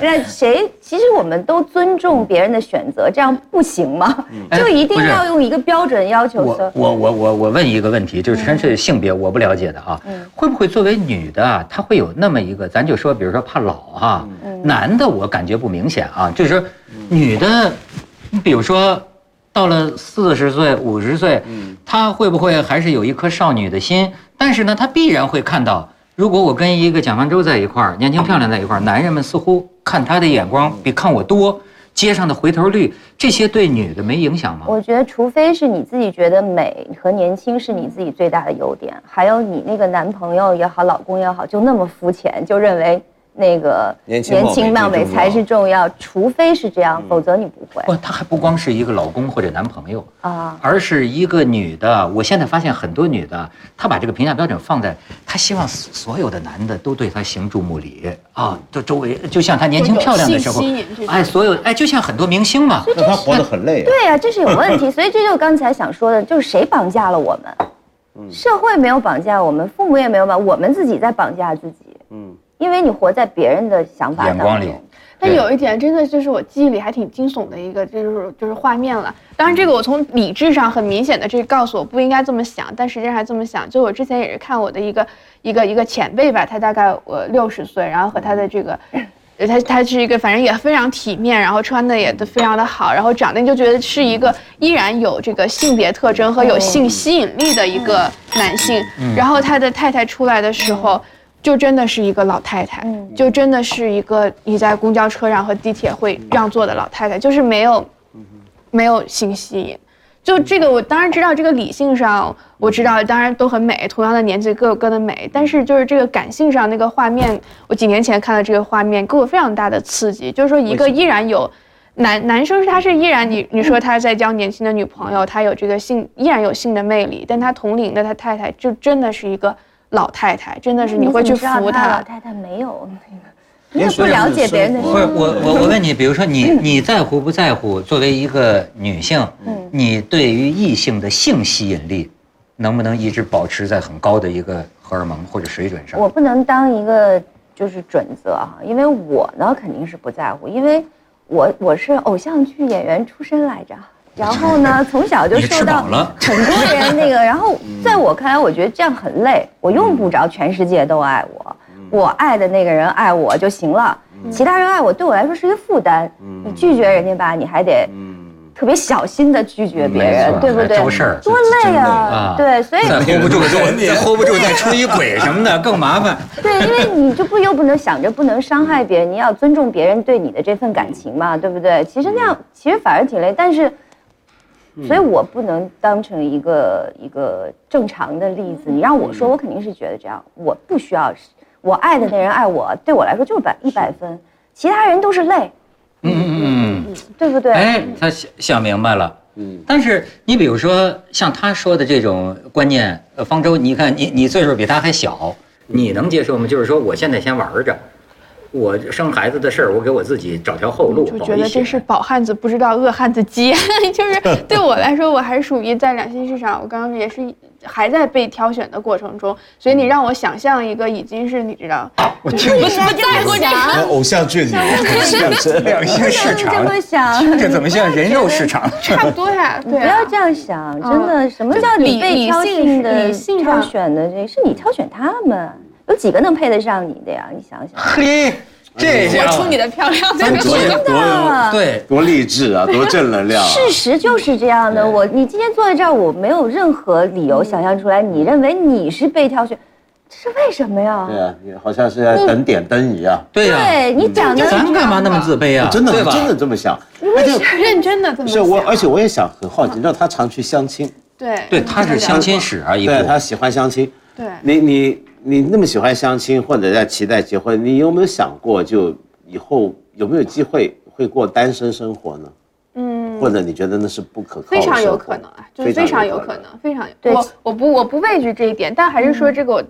那谁？其实我们都尊重别人的选择，这样不行吗？哎就一定要用一个标准要求我说。我我我我问一个问题，就是纯粹性别我不了解的啊，会不会作为女的啊，她会有那么一个，咱就说，比如说怕老哈，男的我感觉不明显啊，就是说女的，你比如说到了四十岁、五十岁，她会不会还是有一颗少女的心？但是呢，他必然会看到，如果我跟一个蒋方舟在一块儿，年轻漂亮在一块儿，男人们似乎看他的眼光比看我多，街上的回头率，这些对女的没影响吗？我觉得，除非是你自己觉得美和年轻是你自己最大的优点，还有你那个男朋友也好，老公也好，就那么肤浅，就认为那个年轻貌美才是重要，除非是这样，否则你不会不，他还不光是一个老公或者男朋友，啊。而是一个女的。我现在发现很多女的，她把这个评价标准放在，她希望所所有的男的都对她行注目礼啊，就周围就像她年轻漂亮的时候哎，所有哎，就像很多明星嘛，那她活得很累啊。对呀、这是有问题，(laughs) 所以这就是刚才想说的，就是谁绑架了我们？社会没有绑架我们，父母也没有绑，我们自己在绑架自己。嗯，因为你活在别人的想法。眼光里。但有一点真的就是我记忆里还挺惊悚的一个，就是就是画面了。当然，这个我从理智上很明显的这告诉我不应该这么想，但实际上还这么想。就我之前也是看我的一个一个一个前辈吧，他大概我六十岁，然后和他的这个。呃他他是一个，反正也非常体面，然后穿的也都非常的好，然后长得你就觉得是一个依然有这个性别特征和有性吸引力的一个男性。然后他的太太出来的时候，就真的是一个老太太，就真的是一个你在公交车上和地铁会让座的老太太，就是没有没有性吸引。就这个，我当然知道，这个理性上我知道，当然都很美，同样的年纪各有各的美。但是就是这个感性上那个画面，我几年前看到这个画面，给我非常大的刺激。就是说，一个依然有男男生，他是依然你你说他在交年轻的女朋友，他有这个性依然有性的魅力，但他同龄的他太太就真的是一个老太太，真的是你会去怎么知道服她。他老太太没有那个，你也也不了解别人的是不是。我我我问你，比如说你 (clears throat) 你在乎不在乎？作为一个女性，你对于异性的性吸引力，能不能一直保持在很高的一个荷尔蒙或者水准上？我不能当一个就是准则哈，因为我呢肯定是不在乎，因为我我是偶像剧演员出身来着，然后呢 (laughs) 从小就受到很多人那个，然后在我看来，我觉得这样很累，我用不着全世界都爱我，我爱的那个人爱我就行了，其他人爱我对我来说是一个负担，你拒绝人家吧，你还得特别小心的拒绝别人，对不对事儿多累啊啊！对，所以再 hold 不住，再再 hold 不住，再出一 (laughs) 轨什么的更麻烦。对，因为你就不又不能想着不能伤害别人，你要尊重别人对你的这份感情嘛，对不对？其实那样其实反而挺累，但是，所以我不能当成一个一个正常的例子。你让我说，我肯定是觉得这样，我不需要，我爱的那人爱我，对我来说就是百一百分，其他人都是累，嗯嗯嗯。对不对？哎，他想想明白了。嗯，但是你比如说像他说的这种观念，呃，方舟，你看你你岁数比他还小，你能接受吗？就是说我现在先玩着，我生孩子的事儿，我给我自己找条后路，就保一险觉得这是饱汉子不知道饿汉子饥，(laughs) 就是对我来说，我还属于在两性市场，我刚刚也是还在被挑选的过程中，所以你让我想象一个已经是你知道，(laughs) 我就是不不在乎这个。偶像剧里两性 (laughs) 市这场，么想，这怎么像人肉市场？差不多呀，对啊不要这样想，真的，什么叫你理被挑性的理性挑上选的？这是你挑选他们，有几个能配得上你的呀？你想想。(laughs) 嘿，这家伙活出你的漂亮，多有多有对，多励志啊，(laughs) 多正能量啊！事实就是这样的。我你今天坐在这儿，我没有任何理由想象出来，你认为你是被挑选，这是为什么呀？对啊，你好像是在等点灯一样，对呀，对你讲的咱们干嘛那么自卑啊？真的？真的这么想。而且认真的这么是我，而且我也想很好奇，你知道他常去相亲，对对，他是相亲史啊，一部对他喜欢相亲。对你你你那么喜欢相亲，或者在期待结婚，你有没有想过，就以后有没有机会会过单身生活呢？嗯，或者你觉得那是不可靠的非常有可能啊，就是非常有可能，非常我我不我不畏惧这一点，但还是说这个我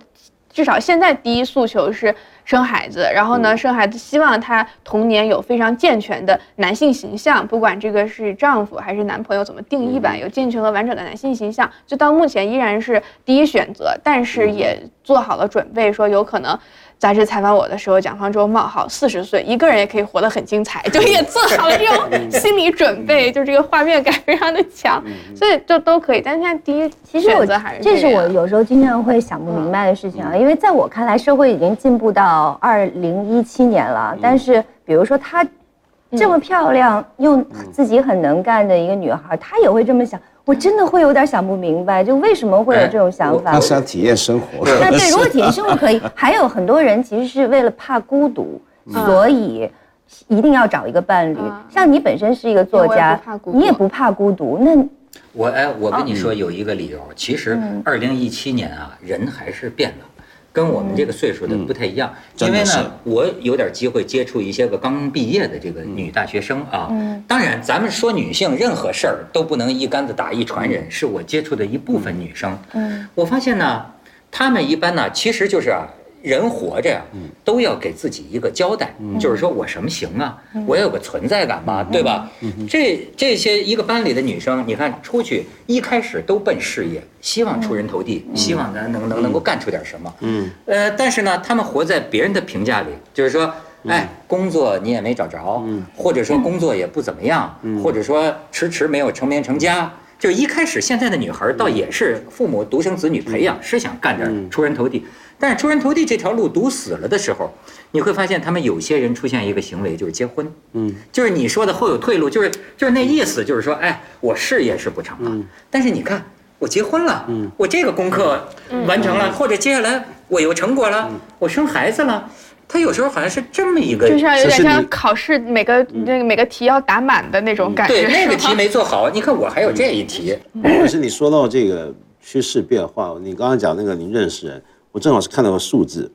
至少现在第一诉求是生孩子，然后呢，生孩子希望他童年有非常健全的男性形象，不管这个是丈夫还是男朋友怎么定义吧，有健全和完整的男性形象，就到目前依然是第一选择，但是也做好了准备，说有可能。杂志采访我的时候，蒋方舟冒号四十岁，一个人也可以活得很精彩，就也做好了这种 (laughs) 心理准备，就这个画面感非常的强，所以就都可以。但是现在第一其实我还是这是我有时候经常会想不明白的事情啊，因为在我看来，社会已经进步到二零一七年了，但是比如说她这么漂亮又自己很能干的一个女孩，她也会这么想，我真的会有点想不明白，就为什么会有这种想法？他想体验生活。那对，如果体验生活可以，还有很多人其实是为了怕孤独，所以一定要找一个伴侣。像你本身是一个作家你也不怕孤独，那我哎，我跟你说有一个理由，其实二零一七年啊，人还是变了。跟我们这个岁数的不太一样，因为呢，我有点机会接触一些个刚毕业的这个女大学生啊。当然，咱们说女性任何事儿都不能一竿子打一船人，是我接触的一部分女生。嗯，我发现呢，她们一般呢，其实就是啊。人活着呀，都要给自己一个交代，就是说我什么行啊？我要有个存在感吧，对吧？这这些一个班里的女生，你看出去一开始都奔事业，希望出人头地，希望咱能能能够干出点什么。嗯，呃，但是呢，她们活在别人的评价里，就是说，哎，工作你也没找着，或者说工作也不怎么样，或者说迟迟没有成名成家。就一开始现在的女孩倒也是父母独生子女培养，是想干点出人头地。但是出人头地这条路堵死了的时候，你会发现他们有些人出现一个行为，就是结婚。嗯，就是你说的后有退路，就是就是那意思，就是说，哎，我事业是不成了，但是你看我结婚了，嗯我这个功课完成了，或者接下来我有成果了，我生孩子了。他有时候好像是这么一个，就像有点像考试每个那个每个题要答满的那种感觉。对那个题没做好，你看我还有这一题。(laughs) 可是你说到这个趋势变化，你刚刚讲那个你认识人，我正好是看到个数字，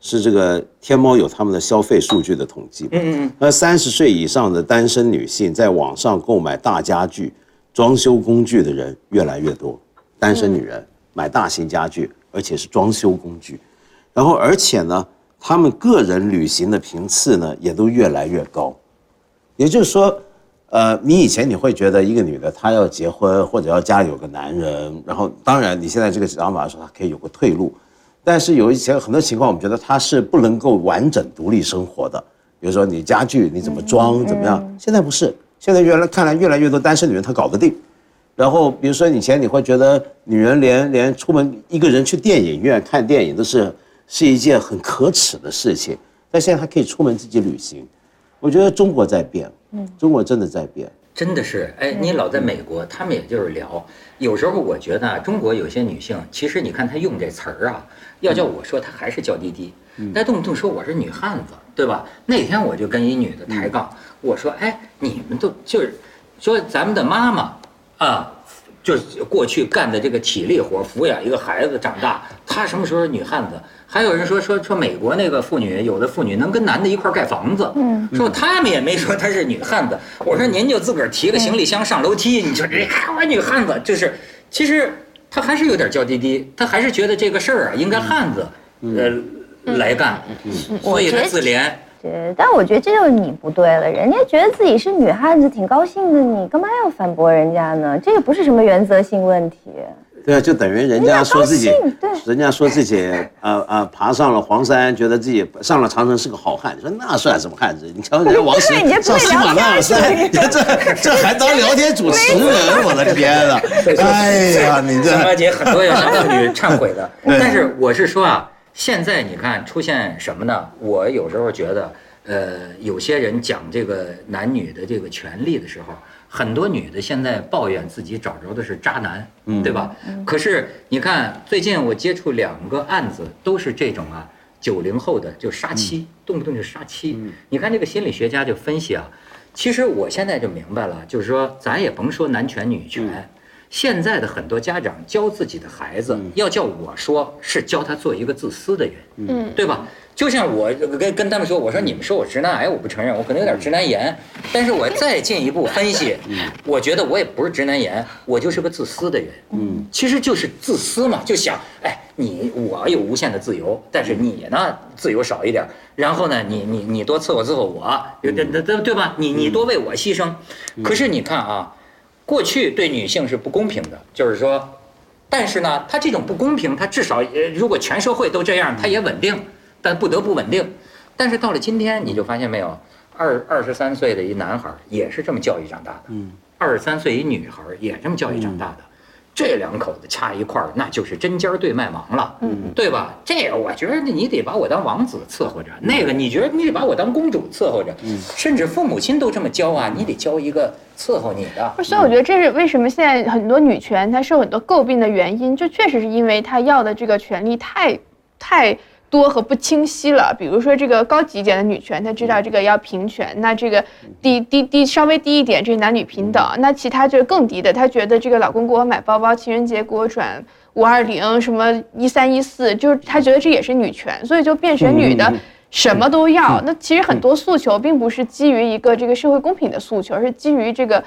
是这个天猫有他们的消费数据的统计。嗯嗯。那三十岁以上的单身女性在网上购买大家具、装修工具的人越来越多，单身女人买大型家具，而且是装修工具，然后而且呢，她们个人旅行的频次呢也都越来越高。也就是说，呃，你以前你会觉得一个女的她要结婚或者要家里有个男人，然后当然你现在这个想法说她可以有个退路，但是有一些很多情况，我们觉得她是不能够完整独立生活的。比如说你家具你怎么装怎么样，现在不是，现在越来看来越来越多单身女人她搞得定。然后比如说以前你会觉得女人连连出门一个人去电影院看电影都是是一件很可耻的事情，但现在她可以出门自己旅行。我觉得中国在变，嗯中国真的在变。真的是，哎，你老在美国，他们也就是聊。有时候我觉得啊，中国有些女性，其实你看她用这词儿啊，要叫我说，她还是娇滴滴，她动不动说我是女汉子，对吧？那天我就跟一女的抬杠，我说，哎，你们都就是说咱们的妈妈啊，就是过去干的这个体力活，抚养一个孩子长大，她什么时候是女汉子？还有人说说说美国那个妇女，有的妇女能跟男的一块儿盖房子，嗯，说他们也没说她是女汉子。我说您就自个儿提个行李箱上楼梯，你说这看我女汉子，就是其实她还是有点娇滴滴，她还是觉得这个事儿啊应该汉子呃来干，所以她自怜。对，但我觉得这就是你不对了。人家觉得自己是女汉子，挺高兴的，你干嘛要反驳人家呢？这个不是什么原则性问题。对啊，就等于人家说自己人家高兴，人家说自己呃呃爬上了黄山，觉得自己上了长城是个好汉。你说那算什么汉子？你瞧人家王石上喜马拉雅山，(laughs) 这这还当聊天主持人，我的天呐！(laughs) 哎呀，你这张小姐很多要向妇女 (laughs) 忏悔的，但是我是说啊，现在你看出现什么呢？我有时候觉得，呃，有些人讲这个男女的这个权利的时候，很多女的现在抱怨自己找着的是渣男，对吧？可是你看最近我接触两个案子，都是这种啊，九零后的就杀妻，动不动就杀妻。你看这个心理学家就分析啊，其实我现在就明白了，就是说咱也甭说男权女权。现在的很多家长教自己的孩子，要叫我说是教他做一个自私的人，嗯对吧？就像我跟跟他们说，我说你们说我直男癌，我不承认，我可能有点直男炎，但是我再进一步分析，我觉得我也不是直男炎，我就是个自私的人，嗯，其实就是自私嘛，就想，哎，你我有无限的自由，但是你呢自由少一点，然后呢，你你你多伺候伺候我，对对对对吧？你你多为我牺牲，可是你看啊。过去对女性是不公平的，就是说，但是呢，它这种不公平，它至少呃，如果全社会都这样，它也稳定，但不得不稳定。但是到了今天，你就发现没有，二二十三岁的一男孩也是这么教育长大的，嗯，二十三岁一女孩也这么教育长大的，这两口子掐一块儿，那就是针尖对麦芒了，嗯，对吧？这个我觉得你得把我当王子伺候着，那个你觉得你得把我当公主伺候着，嗯，甚至父母亲都这么教啊，你得教一个伺候你的。所以我觉得这是为什么现在很多女权它受很多诟病的原因，就确实是因为她要的这个权利太太多和不清晰了。比如说这个高级一点的女权，她知道这个要平权，那这个低低低稍微低一点，这是男女平等。那其他就是更低的，她觉得这个老公给我买包包，情人节给我转五二零什么一三一四，就是她觉得这也是女权，所以就变成女的什么都要。那其实很多诉求并不是基于一个这个社会公平的诉求，而是基于这个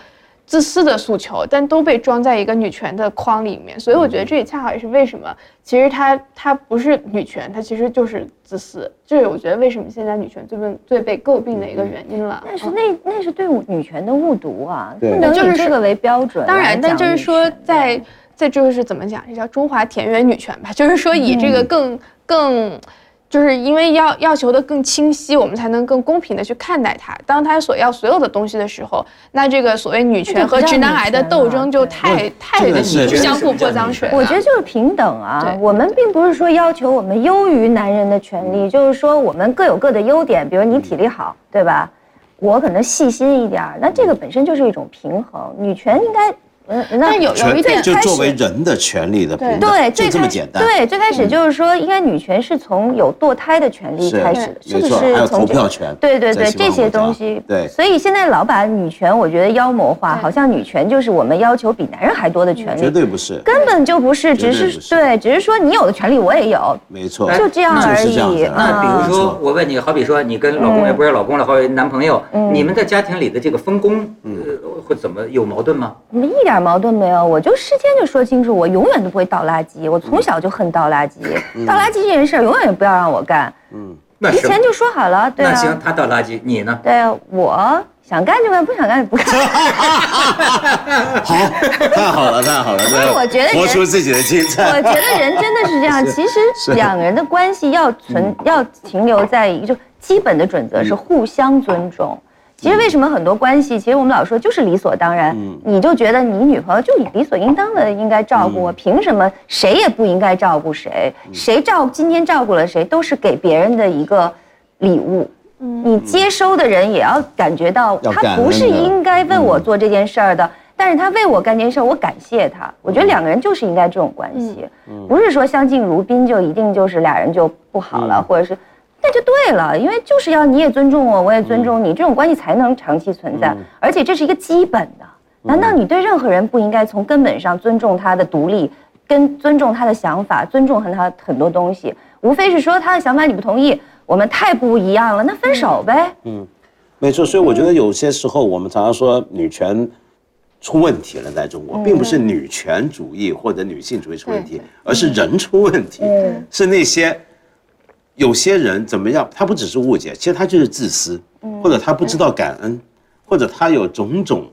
自私的诉求，但都被装在一个女权的框里面。所以我觉得这也恰好也是为什么，其实它它不是女权，它其实就是自私。这是我觉得为什么现在女权最被最被诟病的一个原因了。但是那那是对女权的误读啊，不能就是以这个为标准当然，但就是说权在，在就是怎么讲，这叫中华田园女权吧，就是说以这个更、更，就是因为要要求的更清晰，我们才能更公平的去看待它。当他所要所有的东西的时候，那这个所谓女权和直男癌的斗争就太太这个是相互泼脏水。我觉得就是平等啊对，我们并不是说要求我们优于男人的权利，就是说我们各有各的优点，比如你体力好，对吧？我可能细心一点儿，那这个本身就是一种平衡。女权应该，嗯，那但有有一点就作为人的权利的平等，对，就最开这么简单。对，最开始就是说，应该女权是从有堕胎的权利开始的，是不没错还有是从这投票权对对对，这些东西。对所以现在老把女权，我觉得妖魔化，好像女权就是我们要求比男人还多的权利，绝对不是，根本就不是，只是是对，只是说你有的权利我也有，没错，就这样而。已啊那比如说，我问你，好比说你跟老公，嗯也不是老公了，好比男朋友，嗯你们在家庭里的这个分工，呃，会怎么有矛盾吗？我们一点矛盾没有，我就事先就说清楚，我永远都不会倒垃圾，我从小就恨倒垃圾，倒垃圾这件事儿永远也不要让我干，那是提前就说好了，对啊。那行啊，，他倒垃圾，你呢？对啊，我想干就干，不想干就不干。(laughs) 好，太好了，太好了，所以我觉得人活出自己的精彩。我觉得人真的是这样，(laughs) 其实两个人的关系要存要停留在一个就基本的准则是互相尊重。其实为什么很多关系，其实我们老说就是理所当然，你就觉得你女朋友就理所应当的应该照顾我，凭什么谁也不应该照顾谁？谁照今天照顾了谁，都是给别人的一个礼物。你接收的人也要感觉到他不是应该为我做这件事儿的，但是他为我干这件事儿，我感谢他。我觉得两个人就是应该这种关系，不是说相敬如宾就一定就是俩人就不好了，或者是。那就对了，因为就是要你也尊重我，我也尊重你，这种关系才能长期存在，而且这是一个基本的。难道你对任何人不应该从根本上尊重他的独立，跟尊重他的想法，尊重和他很多东西？无非是说他的想法你不同意，我们太不一样了，那分手呗。嗯没错，所以我觉得有些时候我们常常说女权出问题了，在中国，并不是女权主义或者女性主义出问题，而是人出问题，是那些有些人怎么样，他不只是误解，其实他就是自私，或者他不知道感恩，或者他有种种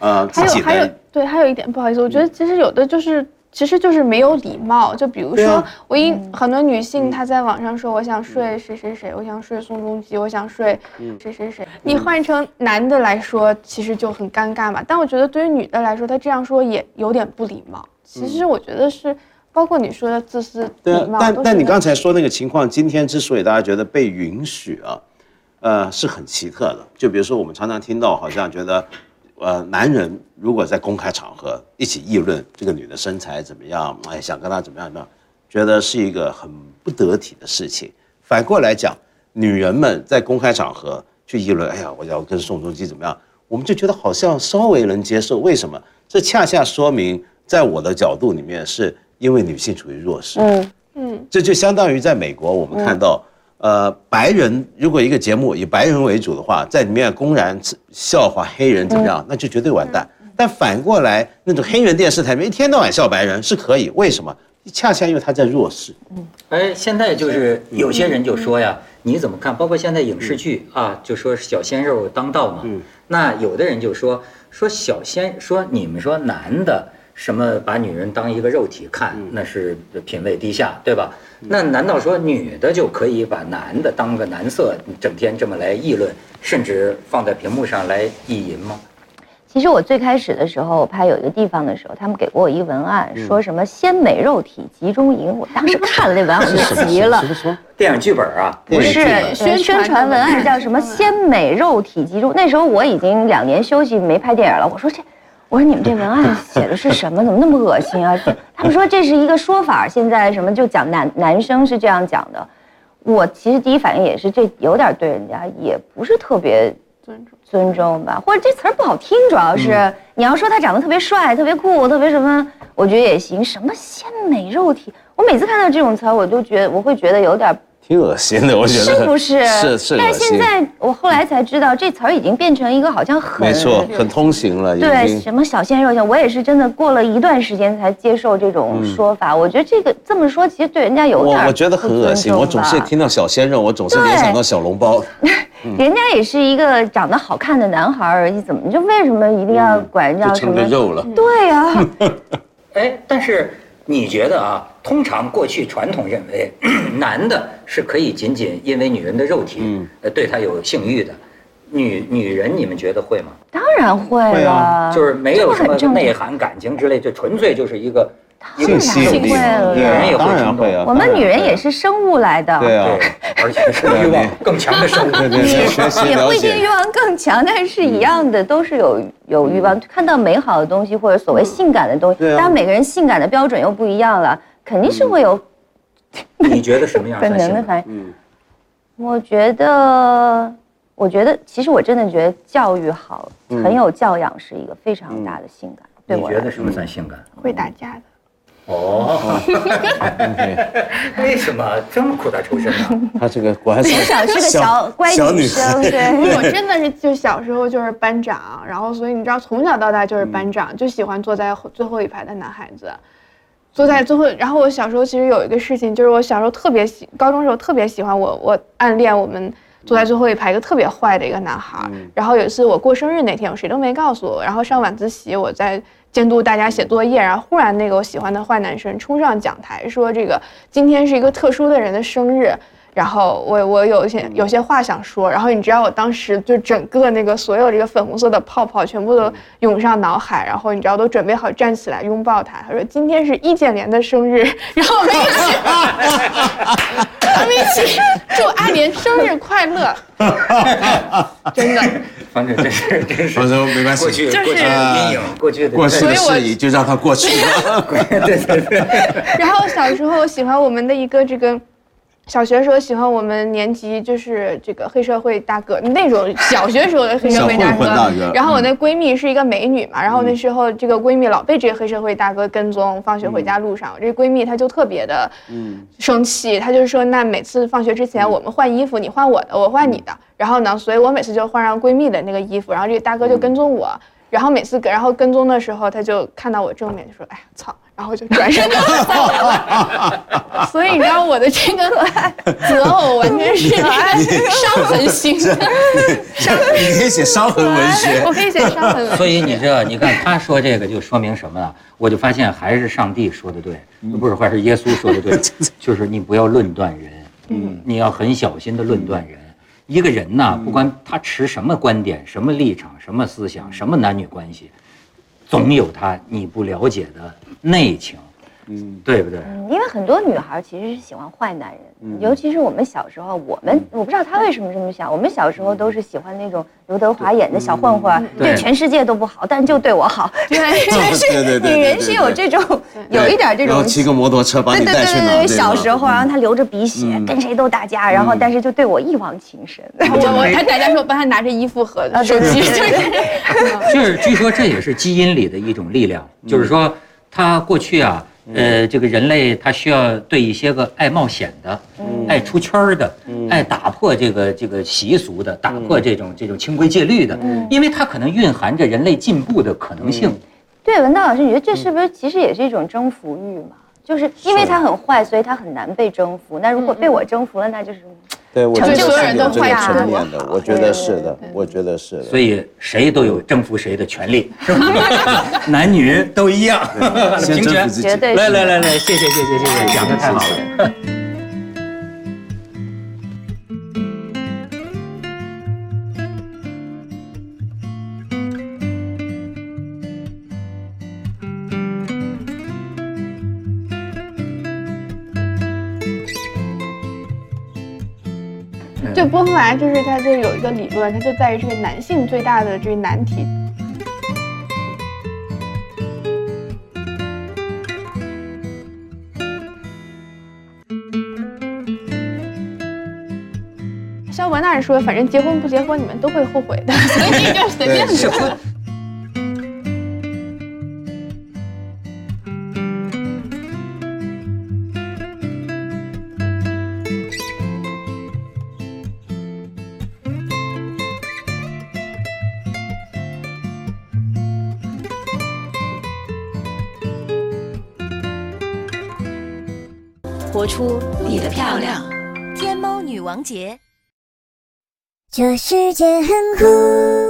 呃自己还有还有。对，还有一点不好意思，我觉得其实有的就是。其实就是没有礼貌，就比如说我一很多女性她在网上说我想睡谁谁谁，我想睡宋仲基，我想睡谁谁谁。你换成男的来说，其实就很尴尬嘛。但我觉得对于女的来说，她这样说也有点不礼貌。其实我觉得是，包括你说的自私、对但但你刚才说那个情况，今天之所以大家觉得被允许啊，呃，是很奇特的。就比如说，我们常常听到，好像觉得，呃，男人如果在公开场合一起议论这个女的身材怎么样，哎，想跟她怎么样怎么样，觉得是一个很不得体的事情。反过来讲，女人们在公开场合去议论，哎呀，我要跟宋仲基怎么样，我们就觉得好像稍微能接受。为什么？这恰恰说明，在我的角度里面，是因为女性处于弱势。嗯嗯，这就相当于在美国，我们看到，呃，白人如果一个节目以白人为主的话，在里面公然笑话黑人怎么样，那就绝对完蛋。但反过来，那种黑人电视台里面一天到晚笑白人是可以，为什么？恰恰因为他在弱势。嗯哎，现在就是有些人就说呀，你怎么看？包括现在影视剧啊，就说小鲜肉当道嘛。嗯那有的人就说说小鲜，说你们说男的什么把女人当一个肉体看，那是品位低下，对吧？那难道说女的就可以把男的当个男色，整天这么来议论，甚至放在屏幕上来意淫吗？其实我最开始的时候，我拍有一个地方的时候，他们给过我一文案，说什么“鲜美肉体集中营”。我当时看了那文案，我就急了。什么？电影剧本啊，不是宣传文案叫什么“鲜美肉体集中”？那时候我已经两年休息没拍电影了。我说这，我说你们这文案写的是什么？怎么那么恶心啊？他们说这是一个说法，现在什么就讲男男生是这样讲的。我其实第一反应也是这有点对人家也不是特别尊重。尊重吧，或者这词儿不好听，主要是、嗯你要说他长得特别帅、特别酷、特别什么，我觉得也行。什么鲜美肉体，我每次看到这种词儿，我都觉得我会觉得有点儿挺恶心的，我觉得是不是？是是但恶心，是现在我后来才知道，这词儿已经变成一个好像很没错，很通行了，对，什么小鲜肉像，我也是真的过了一段时间才接受这种说法。我觉得这个这么说，其实对人家有点我我觉得很恶心，我总是听到小鲜肉，我总是联想到小笼包。(laughs) 人家也是一个长得好看的男孩儿而已，怎么就为什么一定要管人家就成什么？人肉了，对呀、(laughs) 哎，但是你觉得啊？通常过去传统认为，(clears throat) 男的是可以仅仅因为女人的肉体，嗯呃，对他有性欲的。女女人，你们觉得会吗？当然会了，会啊就是没有什么内涵感情之类，就纯粹就是一个性吸引力女人也会冲动啊。我们女人也是生物来的，对啊，而且是欲望更强的生物。(laughs) 也不一定欲。望更强，但是是一样的，都是有有欲望，看到美好的东西或者所谓性感的东西。当然每个人性感的标准又不一样了，肯定是会有你觉得什么样 (laughs) 本算性感？能的反应。嗯，我觉得，我觉得，其实我真的觉得教育好，很有教养是一个非常大的性感。对我，你觉得什么算性感？会打架的。哦，(laughs) 为什么这么苦大仇深呢？她这个果然从小是个小乖小女女生，孩。对。我真的是就小时候就是班长，然后所以你知道从小到大就是班长，就喜欢坐在最后一排的男孩子，坐在最后。然后我小时候其实有一个事情，就是我小时候特别喜，高中时候特别喜欢我，我暗恋我们坐在最后一排一个特别坏的一个男孩。然后有一次我过生日那天，我谁都没告诉我，然后上晚自习我在。监督大家写作业，然后忽然那个我喜欢的坏男生冲上讲台说：“这个今天是一个特殊的人的生日，然后我我有一些有些话想说，然后你知道我当时就整个那个所有这个粉红色的泡泡全部都涌上脑海，然后你知道都准备好站起来拥抱他。他说今天是易建联的 (laughs) 生日，然后我们一起，我们一起祝阿联生日快乐，(laughs) 真的。反正这是这是我说没关系过去就是过去的阴影，过去的过去的所以我事宜就让它过去 (laughs) 了。对对对。然后小时候喜欢我们的一个这个。小学时候喜欢我们年级就是这个黑社会大哥那种 (laughs) 小学时候的黑社会大哥然后我那闺蜜是一个美女嘛，然后那时候这个闺蜜老被这个黑社会大哥跟踪，放学回家路上，这闺蜜她就特别的生气，她就说那每次放学之前我们换衣服，你换我的，我换你的，然后呢，所以我每次就换上闺蜜的那个衣服，然后这个大哥就跟踪我。然后每次跟然后跟踪的时候，他就看到我正面就说：“哎呀，操！”然后就转身就走了。(laughs) 所以你知道我的这个择偶完全是伤痕 (laughs) 型的，你可以写伤痕文学我。可以写伤痕文。所以你知道，你看他说这个就说明什么了？我就发现还是上帝说的对，不是，还是耶稣说的对，(laughs) 就是你不要论断人，嗯，你要很小心的论断人。一个人呐，不管他持什么观点、什么立场、什么思想、什么男女关系，总有他你不了解的内情，嗯，对不对？嗯因为很多女孩其实是喜欢坏男人，尤其是我们小时候，我们我不知道他为什么这么想，我们小时候都是喜欢那种刘德华演的小混混，对对。全世界都不好，但就对我好。对，(laughs) 但是对对对女人是有这种有一点这种然后。骑个摩托车把对对你带去哪？对对对，对小时候，然后他流着鼻血，跟谁都打架，然后但是就对我一往情深。(laughs) 我我还大家说我帮他拿着衣服和手机，(laughs) 就是就是据说这也是基因里的一种力量，就是说他过去啊，呃，这个人类他需要对一些个爱冒险的、爱出圈儿的、爱打破这个这个习俗的、打破这种这种清规戒律的，因为它可能蕴含着人类进步的可能性。对，文道老师，你觉得这是不是其实也是一种征服欲嘛？就是因为它很坏，所以它很难被征服。那如果被我征服了，那就是对我觉得成就是人的有这个层面的，我觉得是的，我觉得是的。所以谁都有征服谁的权利，是吧？(laughs) 男女都一样，先平权征服。自己 (laughs) 绝。对来来来来，谢谢谢谢谢谢，讲的太好了。就波伏娃就是他就有一个理论，它就在于这个男性最大的这个难题像王大人说，反正结婚不结婚，你们都会后悔的，(laughs) 所以就随便是说。活出你的漂亮。天猫女王节。这世界很酷。